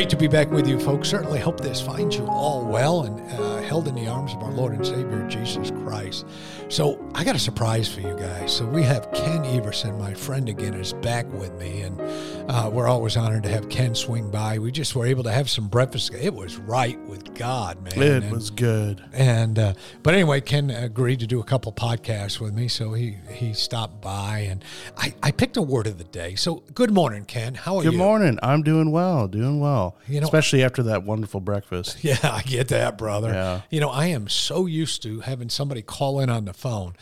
Great to be back with you, folks. Certainly hope this finds you all well and uh, held in the arms of our Lord and Savior Jesus Christ. So, I got a surprise for you guys. So, we have Ken Everson, my friend again, is back with me, and uh, we're always honored to have Ken swing by. We just were able to have some breakfast. It was right with God, man. It and, was good. And uh, but anyway, Ken agreed to do a couple podcasts with me, so he he stopped by, and I I picked a word of the day. So, good morning, Ken. How are Good you? Good morning. I'm doing well, doing well. You know- especially after that wonderful breakfast. Yeah, I get that, brother. Yeah. You know, I am so used to having somebody call in on the phone.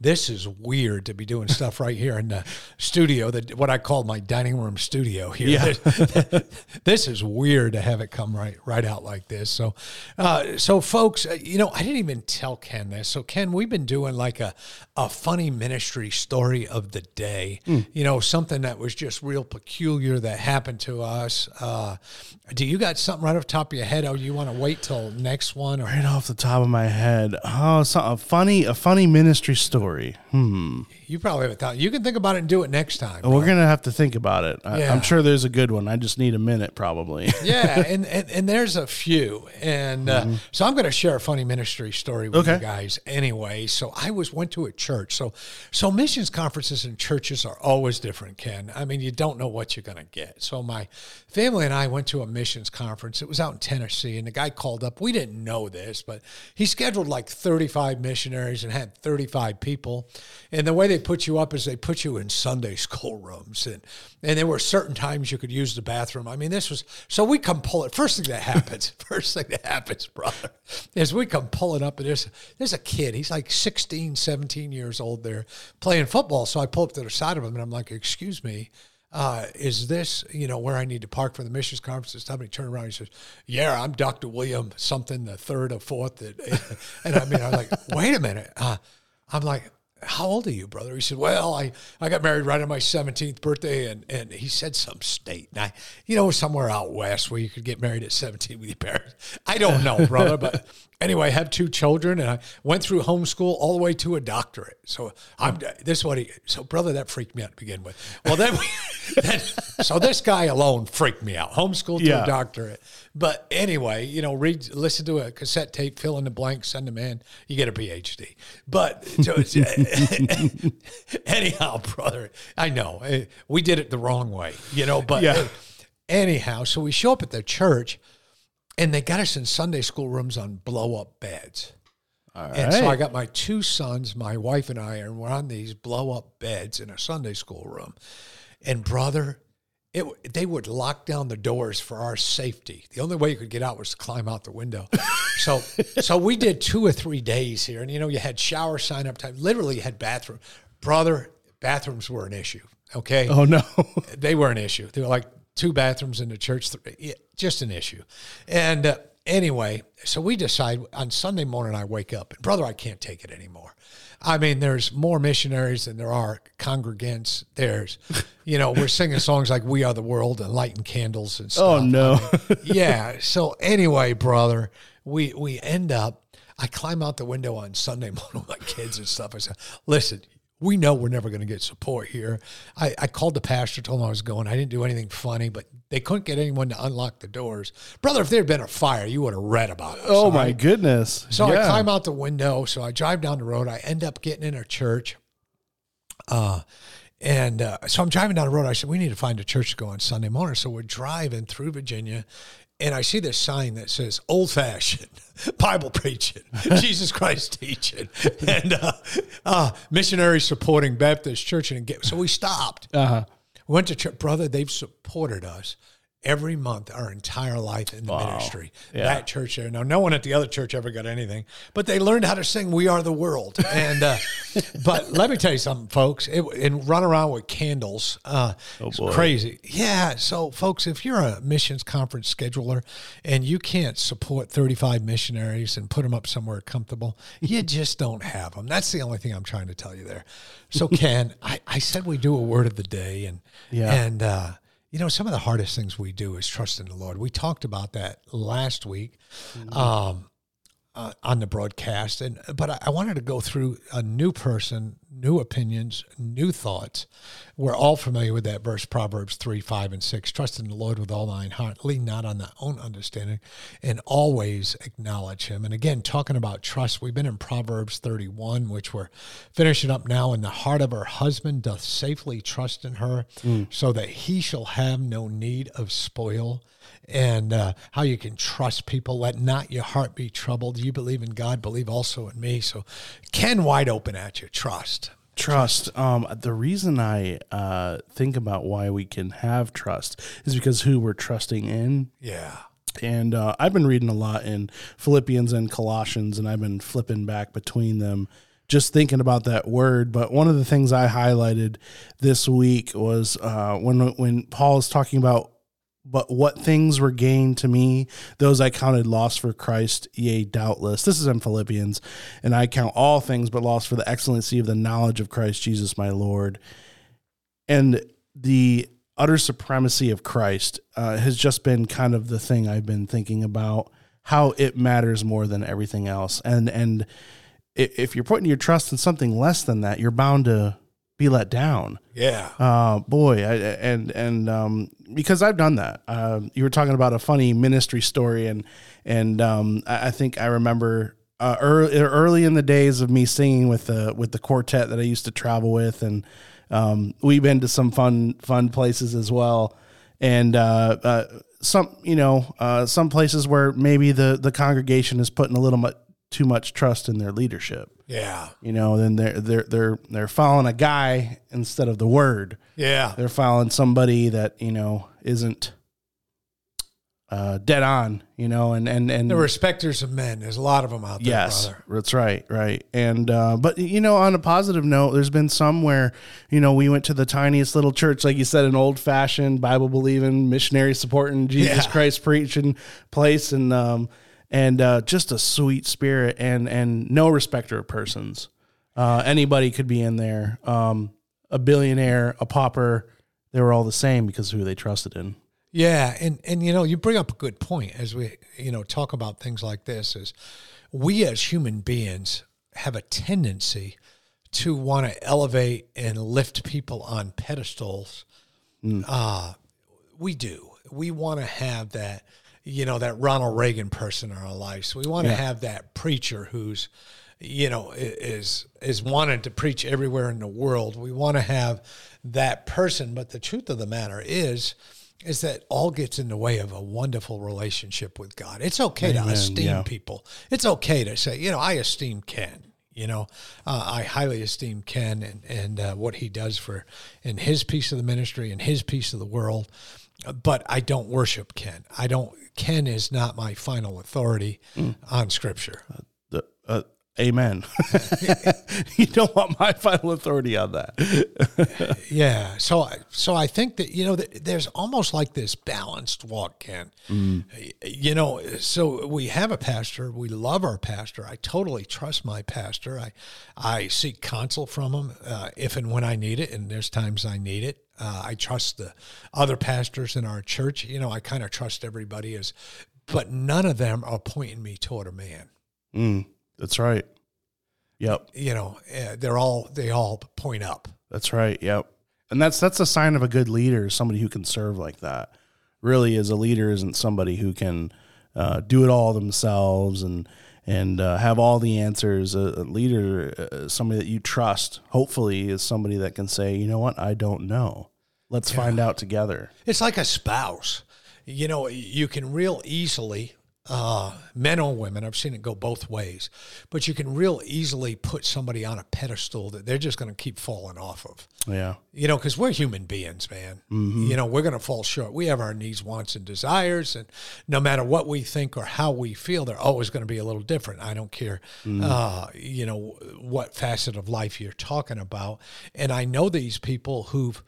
This is weird to be doing stuff right here in the studio, that what I call my dining room studio here. Yeah. this is weird to have it come right right out like this. So, uh, so folks, uh, you know, I didn't even tell Ken this. So, Ken, we've been doing like a a funny ministry story of the day. You know, something that was just real peculiar that happened to us. Uh, do you got something right off the top of your head? Oh, you want to wait till next one or? Right off the top of my head, oh, so, a funny, a funny ministry story. Hmm. You probably haven't thought. You can think about it and do it next time. We're gonna have to think about it. I, Yeah. I'm sure there's a good one. I just need a minute, probably. yeah, and, and and there's a few, and uh, so I'm going to share a funny ministry story with you guys anyway. So I was went to a church. So so missions conferences and churches are always different, Ken. I mean, you don't know what you're going to get. So my family and I went to a missions conference. It was out in Tennessee, and the guy called up. We didn't know this, but he scheduled like 35 missionaries and had 35 people. And the way they put you up is they put you in Sunday school rooms, and and there were certain times you could use the bathroom. I mean, this was so we come pull it. First thing that happens, first thing that happens, brother, is we come pulling up, and there's there's a kid. He's like 16, 17 years old there playing football. So I pull up to the side of him, and I'm like, "Excuse me." uh, is this, you know, where I need to park for the missions conference? This time he turned around and he says, yeah, I'm Dr. William something, the third or fourth. That, and I mean, I was like, wait a minute. Uh, I'm like, how old are you, brother? He said, well, I, I got married right on my 17th birthday. And, and he said some state. And I, you know, somewhere out west where you could get married at 17 with your parents. I don't know, brother. But anyway, I have two children and I went through homeschool all the way to a doctorate. So I'm, this is what he, so brother, that freaked me out to begin with. Well, then, we, then so this guy alone freaked me out. Homeschool to a doctorate. But anyway, you know, read, listen to a cassette tape, fill in the blank, send them in, you get a PhD. But so anyhow, brother, I know eh, we did it the wrong way, you know, but Yeah. eh, anyhow, so we show up at the church and they got us in Sunday school rooms on blow up beds. All And so I got my two sons, my wife and I, and we're on these blow up beds in a Sunday school room. And brother, it, they would lock down the doors for our safety. The only way you could get out was to climb out the window. so, so we did two or three days here, and you know, you had shower sign up time. Literally, you had bathroom. Brother, bathrooms were an issue. Okay, oh no. they were an issue. They were like two bathrooms in the church, just an issue. And uh, anyway, so we decide on Sunday morning, I wake up and brother, I can't take it anymore. I mean, there's more missionaries than there are congregants. There's, you know, we're singing songs like "We Are the World" and lighting candles and stuff. oh no. yeah. So anyway, brother, we we end up. I climb out the window on Sunday morning with my kids and stuff. I said, "Listen, we know we're never going to get support here." I, I called the pastor, told him I was going. I didn't do anything funny, but they couldn't get anyone to unlock the doors. Brother, if there had been a fire, you would have read about it. oh my goodness. So I climb out the window. So I drive down the road. I end up getting in a church. Uh, and uh, so I'm driving down the road. I said, we need to find a church to go on Sunday morning. So we're driving through Virginia. And I see this sign that says old fashioned Bible preaching, Jesus Christ teaching, and uh, uh, missionary supporting Baptist church. And so we stopped. Uh-huh. Went to church, brother. They've supported us every month our entire life in the Wow. ministry. Yeah. That church there. Now, no one at the other church ever got anything, but they learned how to sing "We Are the World." And uh, but let me tell you something, folks. It, and run around with candles. Uh, it's boy. crazy. Yeah. So, folks, if you're a missions conference scheduler and you can't support 35 missionaries and put them up somewhere comfortable, you just don't have them. That's the only thing I'm trying to tell you there. So, Ken, I, I said we do a word of the day, and Yeah. and uh, you know some of the hardest things we do is trust in the Lord. We talked about that last week. Um, uh, on the broadcast, and but I, I wanted to go through a new person, new opinions, new thoughts. We're all familiar with that verse, Proverbs three, five, and six. Trust in the Lord with all thine heart, lean not on thy own understanding, and always acknowledge Him. And again, talking about trust, we've been in Proverbs thirty-one, which we're finishing up now. And the heart of her husband doth safely trust in her, so that he shall have no need of spoil and uh, how you can trust people. Let not your heart be troubled. You believe in God, believe also in me. So, Ken, wide open at you. Trust. Trust. Um, the reason I uh, think about why we can have trust is because who we're trusting in. Yeah. And uh, I've been reading a lot in Philippians and Colossians, and I've been flipping back between them, just thinking about that word. But one of the things I highlighted this week was uh, when when Paul is talking about. But what things were gained to me, those I counted lost for Christ, yea, doubtless. This is in Philippians. And I count all things but lost for the excellency of the knowledge of Christ Jesus my Lord. And the utter supremacy of Christ uh, has just been kind of the thing I've been thinking about how it matters more than everything else. And and if you're putting your trust in something less than that, you're bound to be let down. Yeah. Uh, boy, I, and and um, because I've done that. Uh, you were talking about a funny ministry story, and and um, I, I think I remember uh, early early in the days of me singing with the with the quartet that I used to travel with, and um, we've been to some fun fun places as well, and uh, uh, some you know uh, some places where maybe the the congregation is putting a little too much trust in their leadership Yeah. you know then they're they're they're they're following a guy instead of the word Yeah. they're following somebody that you know isn't uh dead on you know and and and The respecters of men. There's a lot of them out there, yes brother. that's right right and uh but you know on a positive note there's been some where you know we went to the tiniest little church like you said an old fashioned bible believing missionary supporting jesus Yeah. christ preaching place and um and uh just a sweet spirit and and no respecter of persons uh anybody could be in there um a billionaire a pauper they were all the same because of who they trusted in Yeah, and and you know, you bring up a good point as we you know talk about things like this. Is we as human beings have a tendency to want to elevate and lift people on pedestals. Uh, we do. We want to have that, you know, that Ronald Reagan person in our lives. We want to have that preacher who's, you know, is is wanted to preach everywhere in the world. We want to have that person. But the truth of the matter is, is that all gets in the way of a wonderful relationship with God. It's okay to esteem yeah. people. It's okay to say, you know, I esteem Ken. You know, uh, I highly esteem Ken and and uh, what he does for in his piece of the ministry and his piece of the world. But I don't worship Ken. I don't. Ken is not my final authority on Scripture. the, uh, amen you don't want my final authority on that Yeah. So, I- so I think that you know that there's almost like this balanced walk, Ken. You know, so we have a pastor. We love our pastor. I totally trust my pastor. I, I seek counsel from him uh, if and when I need it, and there's times I need it. Uh, I trust the other pastors in our church. You know, I kind of trust everybody as, but none of them are pointing me toward a man. Mm, that's right. Yep, You know, uh, they're all they all point up. that's right. Yep, and that's that's a sign of a good leader, somebody who can serve like that. Really, as a leader, isn't somebody who can uh, do it all themselves and and uh, have all the answers. A, a leader, uh, somebody that you trust, hopefully, is somebody that can say, you know what, I don't know. Let's find out together. It's like a spouse. You know, you can real easily uh, men or women. I've seen it go both ways, but you can real easily put somebody on a pedestal that they're just going to keep falling off of. Yeah. You know, because we're human beings, man. You know, we're going to fall short. We have our needs, wants, and desires, and no matter what we think or how we feel, they're always going to be a little different. I don't care, uh, you know, what facet of life you're talking about. And I know these people who've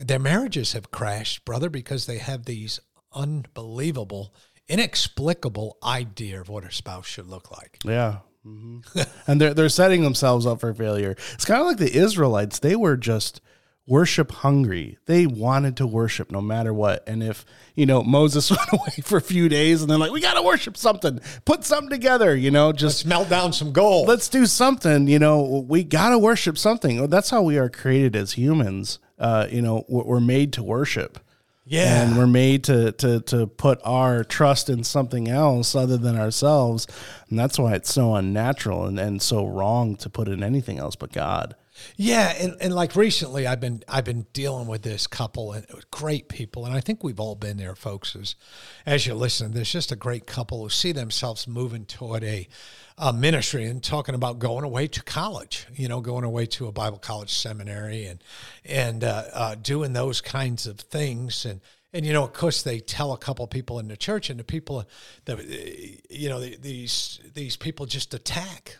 their marriages have crashed, brother, because they have these unbelievable, inexplicable idea of what a spouse should look like. Yeah. hmm and they're they're setting themselves up for failure. It's kind of like the Israelites. They were just worship hungry. They wanted to worship no matter what. And if, you know, Moses went away for a few days and they're like, we got to worship something, put something together, you know, just Let's melt down some gold. let's do something, you know, we got to worship something. That's how we are created as humans. Uh, you know, we're made to worship yeah. and we're made to to to put our trust in something else other than ourselves and that's why it's so unnatural and, and so wrong to put in anything else but god Yeah, and, and like recently, I've been I've been dealing with this couple and great people, and I think we've all been there, folks. As as you listen, there's just a great couple who see themselves moving toward a, a ministry and talking about going away to college. You know, going away to a Bible college seminary and and uh, uh, doing those kinds of things and. And you know, of course, they tell a couple people in the church, and the people that you know these these people just attack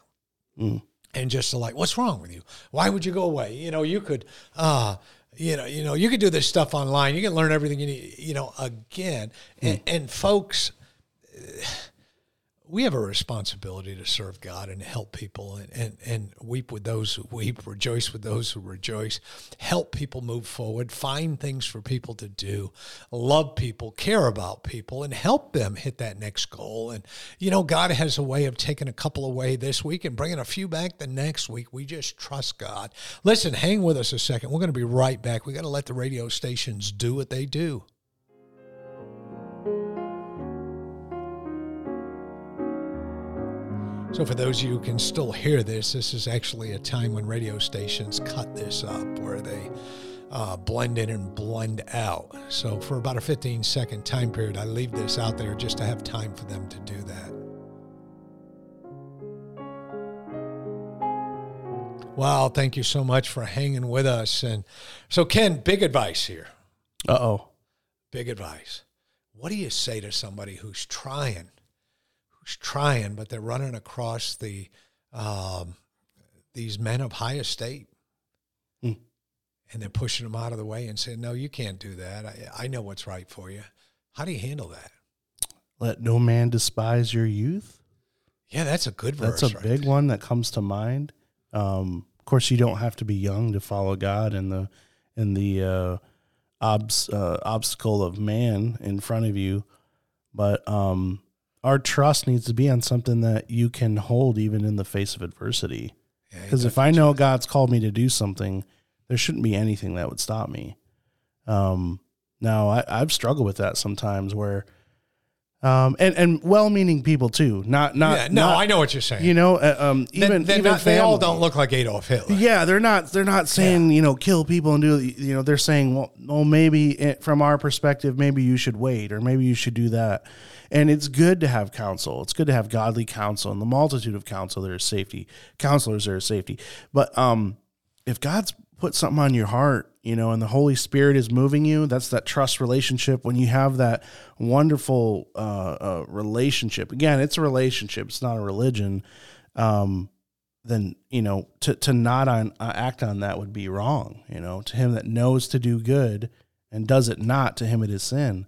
and just like, what's wrong with you? Why would you go away? You know, you could, uh, you know, you know, you could do this stuff online. You can learn everything you need. You know, again, and, and folks, we have a responsibility to serve God and help people and, and, and weep with those who weep, rejoice with those who rejoice, help people move forward, find things for people to do, love people, care about people, and help them hit that next goal. And, you know, God has a way of taking a couple away this week and bringing a few back the next week. We just trust God. Listen, hang with us a second. We're going to be right back. We got to let the radio stations do what they do. So, for those of you who can still hear this, this is actually a time when radio stations cut this up where they uh, blend in and blend out. So, for about a 15 second time period, I leave this out there just to have time for them to do that. Wow, thank you so much for hanging with us. And so, Ken, big advice here. uh-oh Big advice. What do you say to somebody who's trying, trying, but they're running across the um, these men of high estate, Hmm. and they're pushing them out of the way and saying, "No, you can't do that. I, I know what's right for you." How do you handle that? let no man despise your youth Yeah, that's a good verse. that's a right big there. one that comes to mind um of course you don't have to be young to follow god in the in the uh, obs, uh obstacle of man in front of you but um our trust needs to be on something that you can hold even in the face of adversity Yeah, because if I know God's called me to do something, there shouldn't be anything that would stop me. Um, now I, I've struggled with that sometimes where, um, and, and well-meaning people too, not, not, yeah, no, not- I know what you're saying. you know, uh, um, even, then even not- they all don't look like Adolf Hitler. Yeah, they're not. They're not saying you know kill people and do. You know, they're saying well, well, maybe it, from our perspective, maybe you should wait or maybe you should do that. And it's good to have counsel. It's good to have godly counsel and the multitude of counsel. There is safety. Counselors there is safety. But um, if God's put something on your heart, you know, and the Holy Spirit is moving you, that's that trust relationship. When you have that wonderful uh, uh, relationship, again, it's a relationship. It's not a religion. Um, then you know to to not on uh, act on that would be wrong. You know, to him that knows to do good and does it not, to him it is sin.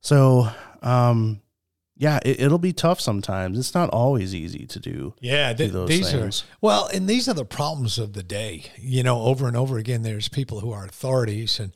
So, um, yeah, it, it'll be tough sometimes. It's not always easy to do. Yeah, th- do those these things. are well, and these are the problems of the day. You know, over and over again, there's people who are authorities, and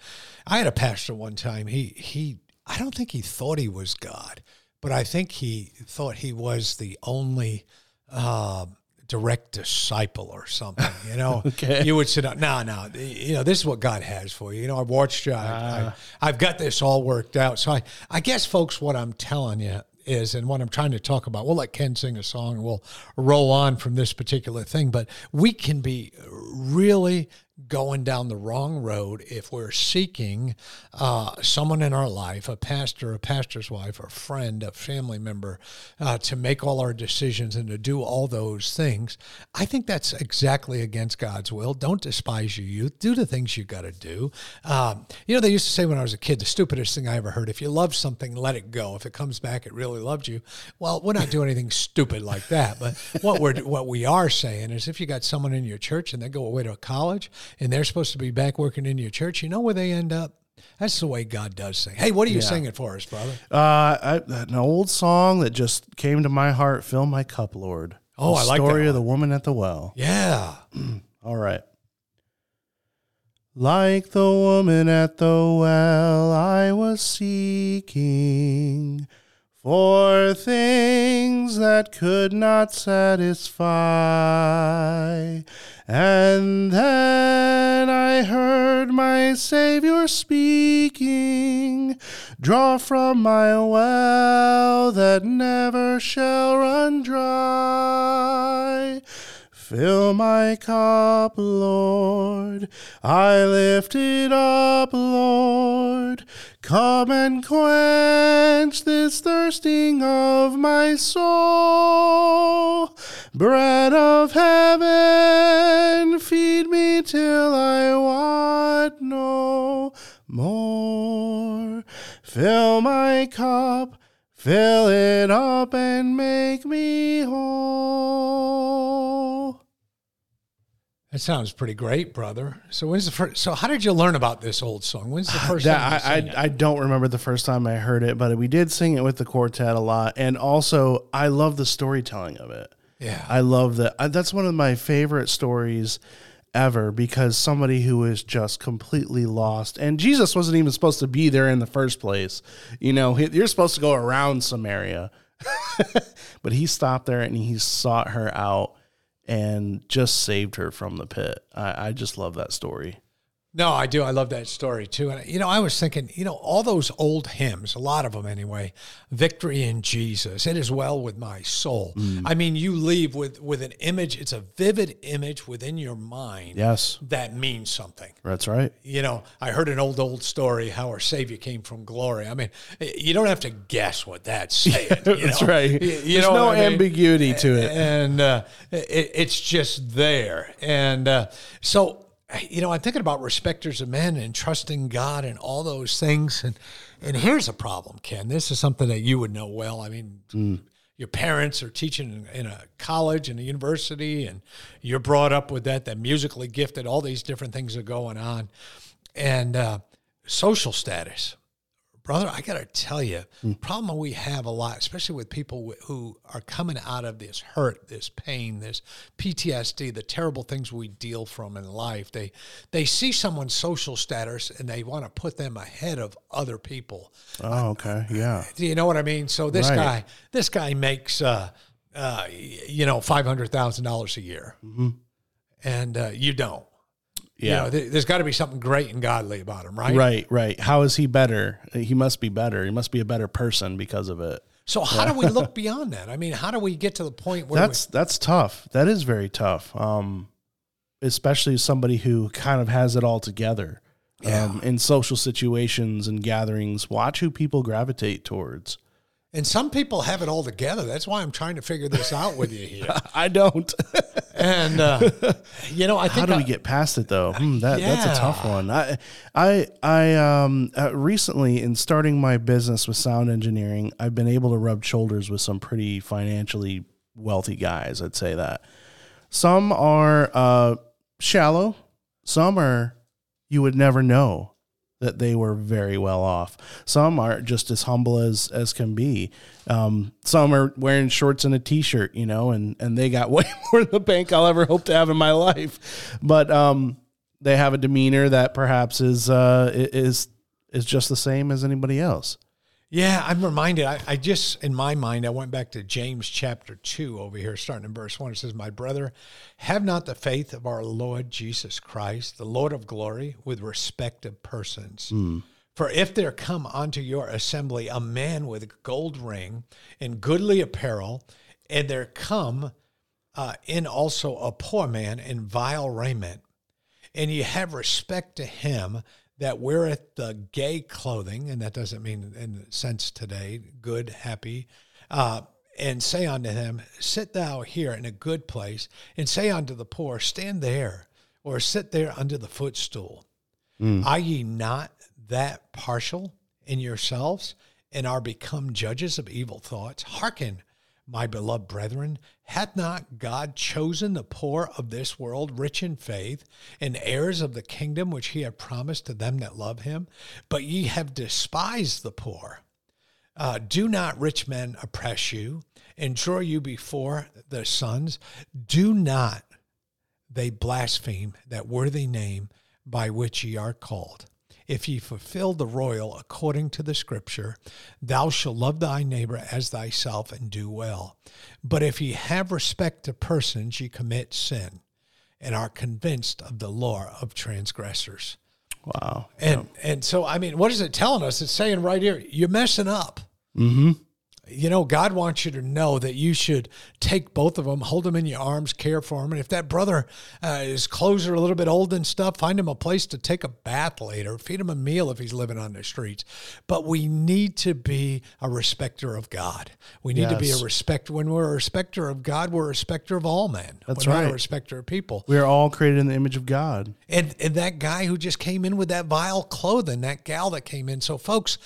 I had a pastor one time. He he, I don't think he thought he was God, but I think he thought he was the only um, direct disciple or something. You know, Okay. you would sit down. No, no, you know, this is what God has for you. You know, I've watched you. I, I, ah. I've got this all worked out. So I, I guess, folks, what I'm telling you is, and what I'm trying to talk about, we'll let Ken sing a song and we'll roll on from this particular thing, but we can be really going down the wrong road if we're seeking uh, someone in our life, a pastor, a pastor's wife, a friend, a family member, uh, to make all our decisions and to do all those things. I think that's exactly against God's will. Don't despise your youth. Do the things you got to do. Um, you know, they used to say when I was a kid, the stupidest thing I ever heard: if you love something, let it go. If it comes back, it really loved you. Well, we're not doing anything stupid like that. But what we're what we are saying is, if you got someone in your church and they go away to a college and they're supposed to be back working in your church, you know where they end up? That's the way God does things. Hey, what are you Yeah. singing for us, brother? Uh, I, an old song that just came to my heart. Fill my cup, Lord. Oh, The I like that story of the woman at the well. Yeah. All right. Like the woman at the well, I was seeking for things that could not satisfy. And then I heard my Savior speaking, Draw from my well that never shall run dry. Fill my cup, Lord. I lift it up, Lord. Come and quench this thirsting of my soul. Bread of heaven, feed me till I want no more. Fill my cup, fill it up, and make me whole. That sounds pretty great, brother. So when's the first? So how did you learn about this old song? When's the first time? you I, sang it? I, I don't remember the first time I heard it, but we did sing it with the quartet a lot. And also, I love the storytelling of it. yeah. I love that. That's one of my favorite stories ever because somebody who is just completely lost, and Jesus wasn't even supposed to be there in the first place. You know, he- you're supposed to go around Samaria, but he stopped there and he sought her out and just saved her from the pit. I, I just love that story. No, I do. I love that story too. And you know, I was thinking, you know, all those old hymns, a lot of them anyway, victory in Jesus. It is well with my soul. Mm. I mean, you leave with with an image. It's a vivid image within your mind. Yes, That means something. that's right. You know, I heard an old, old story how our Savior came from glory. I mean, you don't have to guess what that's saying. you That's know? right. You, There's know no I mean? ambiguity to it. and uh, it, it's just there. And uh, so, you know, I'm thinking about respecters of men and trusting God and all those things. And and here's a problem, Ken. This is something that you would know well. I mean. Your parents are teaching in a college and a university, and you're brought up with that. That musically gifted, all these different things are going on, and uh, social status brother i gotta tell you problem we have a lot especially with people wh- who are coming out of this hurt this pain this ptsd the terrible things we deal from in life they they see someone's social status and they want to put them ahead of other people Oh, okay. Yeah. do you know what i mean so this Right. guy this guy makes uh uh you know $500000 a year and uh, you don't Yeah. you know, there, there's got to be something great and godly about him right Right, right. How is he better? He must be better. He must be a better person because of it. So how do we look beyond that? I mean, how do we get to the point where That's that's tough. That is very tough. Um, especially somebody who kind of has it all together. Um, in social situations and gatherings, watch who people gravitate towards. And some people have it all together. That's why I'm trying to figure this out with you here. I don't. And uh, you know, I think How do I- we get past it though? Hmm, that that's a tough one. I I I um uh, recently in starting my business with sound engineering, I've been able to rub shoulders with some pretty financially wealthy guys. I'd say that some are uh, shallow, some are you would never know that they were very well off. Some are just as humble as as can be. Um, some are wearing shorts and a t-shirt, you know, and and they got way more in the bank I'll ever hope to have in my life. But um, they have a demeanor that perhaps is uh, is is just the same as anybody else. Yeah, I'm reminded. I, I just, in my mind, I went back to James chapter 2 over here, starting in verse 1. It says, My brother, have not the faith of our Lord Jesus Christ, the Lord of glory, with respect of persons. For if there come unto your assembly a man with a gold ring and goodly apparel, and there come uh, in also a poor man in vile raiment, and ye have respect to him that weareth the gay clothing, and that doesn't mean in the sense today, good, happy, uh, and say unto him, Sit thou here in a good place, and say unto the poor, Stand there, or sit there under the footstool. Mm. Are ye not that partial in yourselves, and are become judges of evil thoughts? Hearken, my beloved brethren, hath not God chosen the poor of this world rich in faith and heirs of the kingdom which he hath promised to them that love him? But ye have despised the poor. Uh, do not rich men oppress you and draw you before their sons? Do not they blaspheme that worthy name by which ye are called if ye fulfill the royal according to the scripture, thou shalt love thy neighbor as thyself and do well. But if ye have respect to persons, ye commit sin and are convinced of the law of transgressors. Wow. And and so I mean, what is it telling us? It's saying right here, you're messing up. Mm-hmm you know, God wants you to know that you should take both of them, hold them in your arms, care for them. And if that brother uh, is clothes are a little bit old and stuff, find him a place to take a bath later, feed him a meal if he's living on the streets. But we need to be a respecter of God. We need yes. to be a respecter. When we're a respecter of God, we're a respecter of all men. That's we're right. a respecter of people. We are all created in the image of God. And, and that guy who just came in with that vile clothing, that gal that came in. So, folks,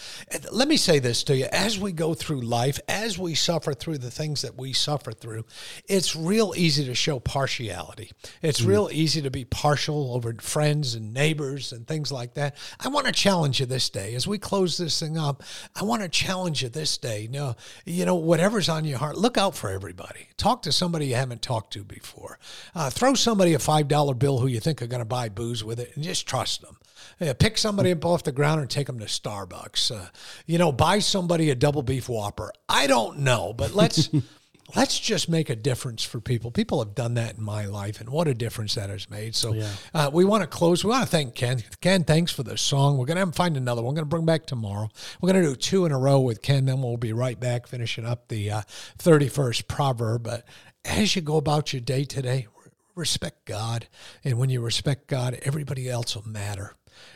let me say this to you as we go through life life, as we suffer through the things that we suffer through, it's real easy to show partiality. It's mm. real easy to be partial over friends and neighbors and things like that. I want to challenge you this day as we close this thing up. I want to challenge you this day. You know, you know, whatever's on your heart, look out for everybody. Talk to somebody you haven't talked to before. Uh, throw somebody a five dollar bill who you think are going to buy booze with it, and just trust them. Yeah, pick somebody up off the ground and take them to Starbucks. Uh, you know, buy somebody a double beef Whopper. I don't know, but let's let's just make a difference for people. People have done that in my life, and what a difference that has made. So yeah. uh, we want to close. We want to thank Ken. Ken, thanks for the song. We're going to find another one. We're going to bring back tomorrow. We're going to do two in a row with Ken. Then we'll be right back finishing up the uh, 31st proverb. But as you go about your day today, respect God. And when you respect God, everybody else will matter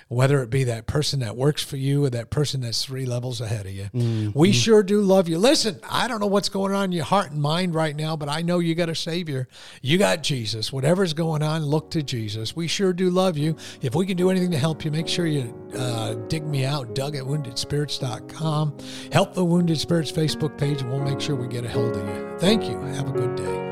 whether it be that person that works for you or that person that's three levels ahead of you. Mm-hmm. We sure do love you. Listen, I don't know what's going on in your heart and mind right now, but I know you got a Savior. You got Jesus. Whatever's going on, look to Jesus. We sure do love you. If we can do anything to help you, make sure you uh, dig me out, Doug at woundedspirits.com. Help the Wounded Spirits Facebook page, and we'll make sure we get a hold of you. Thank you. Have a good day.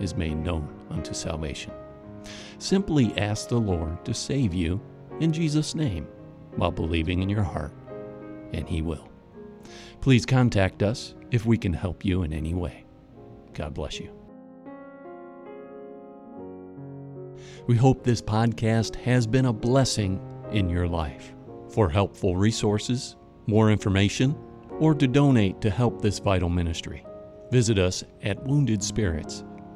is made known unto salvation. Simply ask the Lord to save you in Jesus' name while believing in your heart, and He will. Please contact us if we can help you in any way. God bless you. We hope this podcast has been a blessing in your life. For helpful resources, more information, or to donate to help this vital ministry, visit us at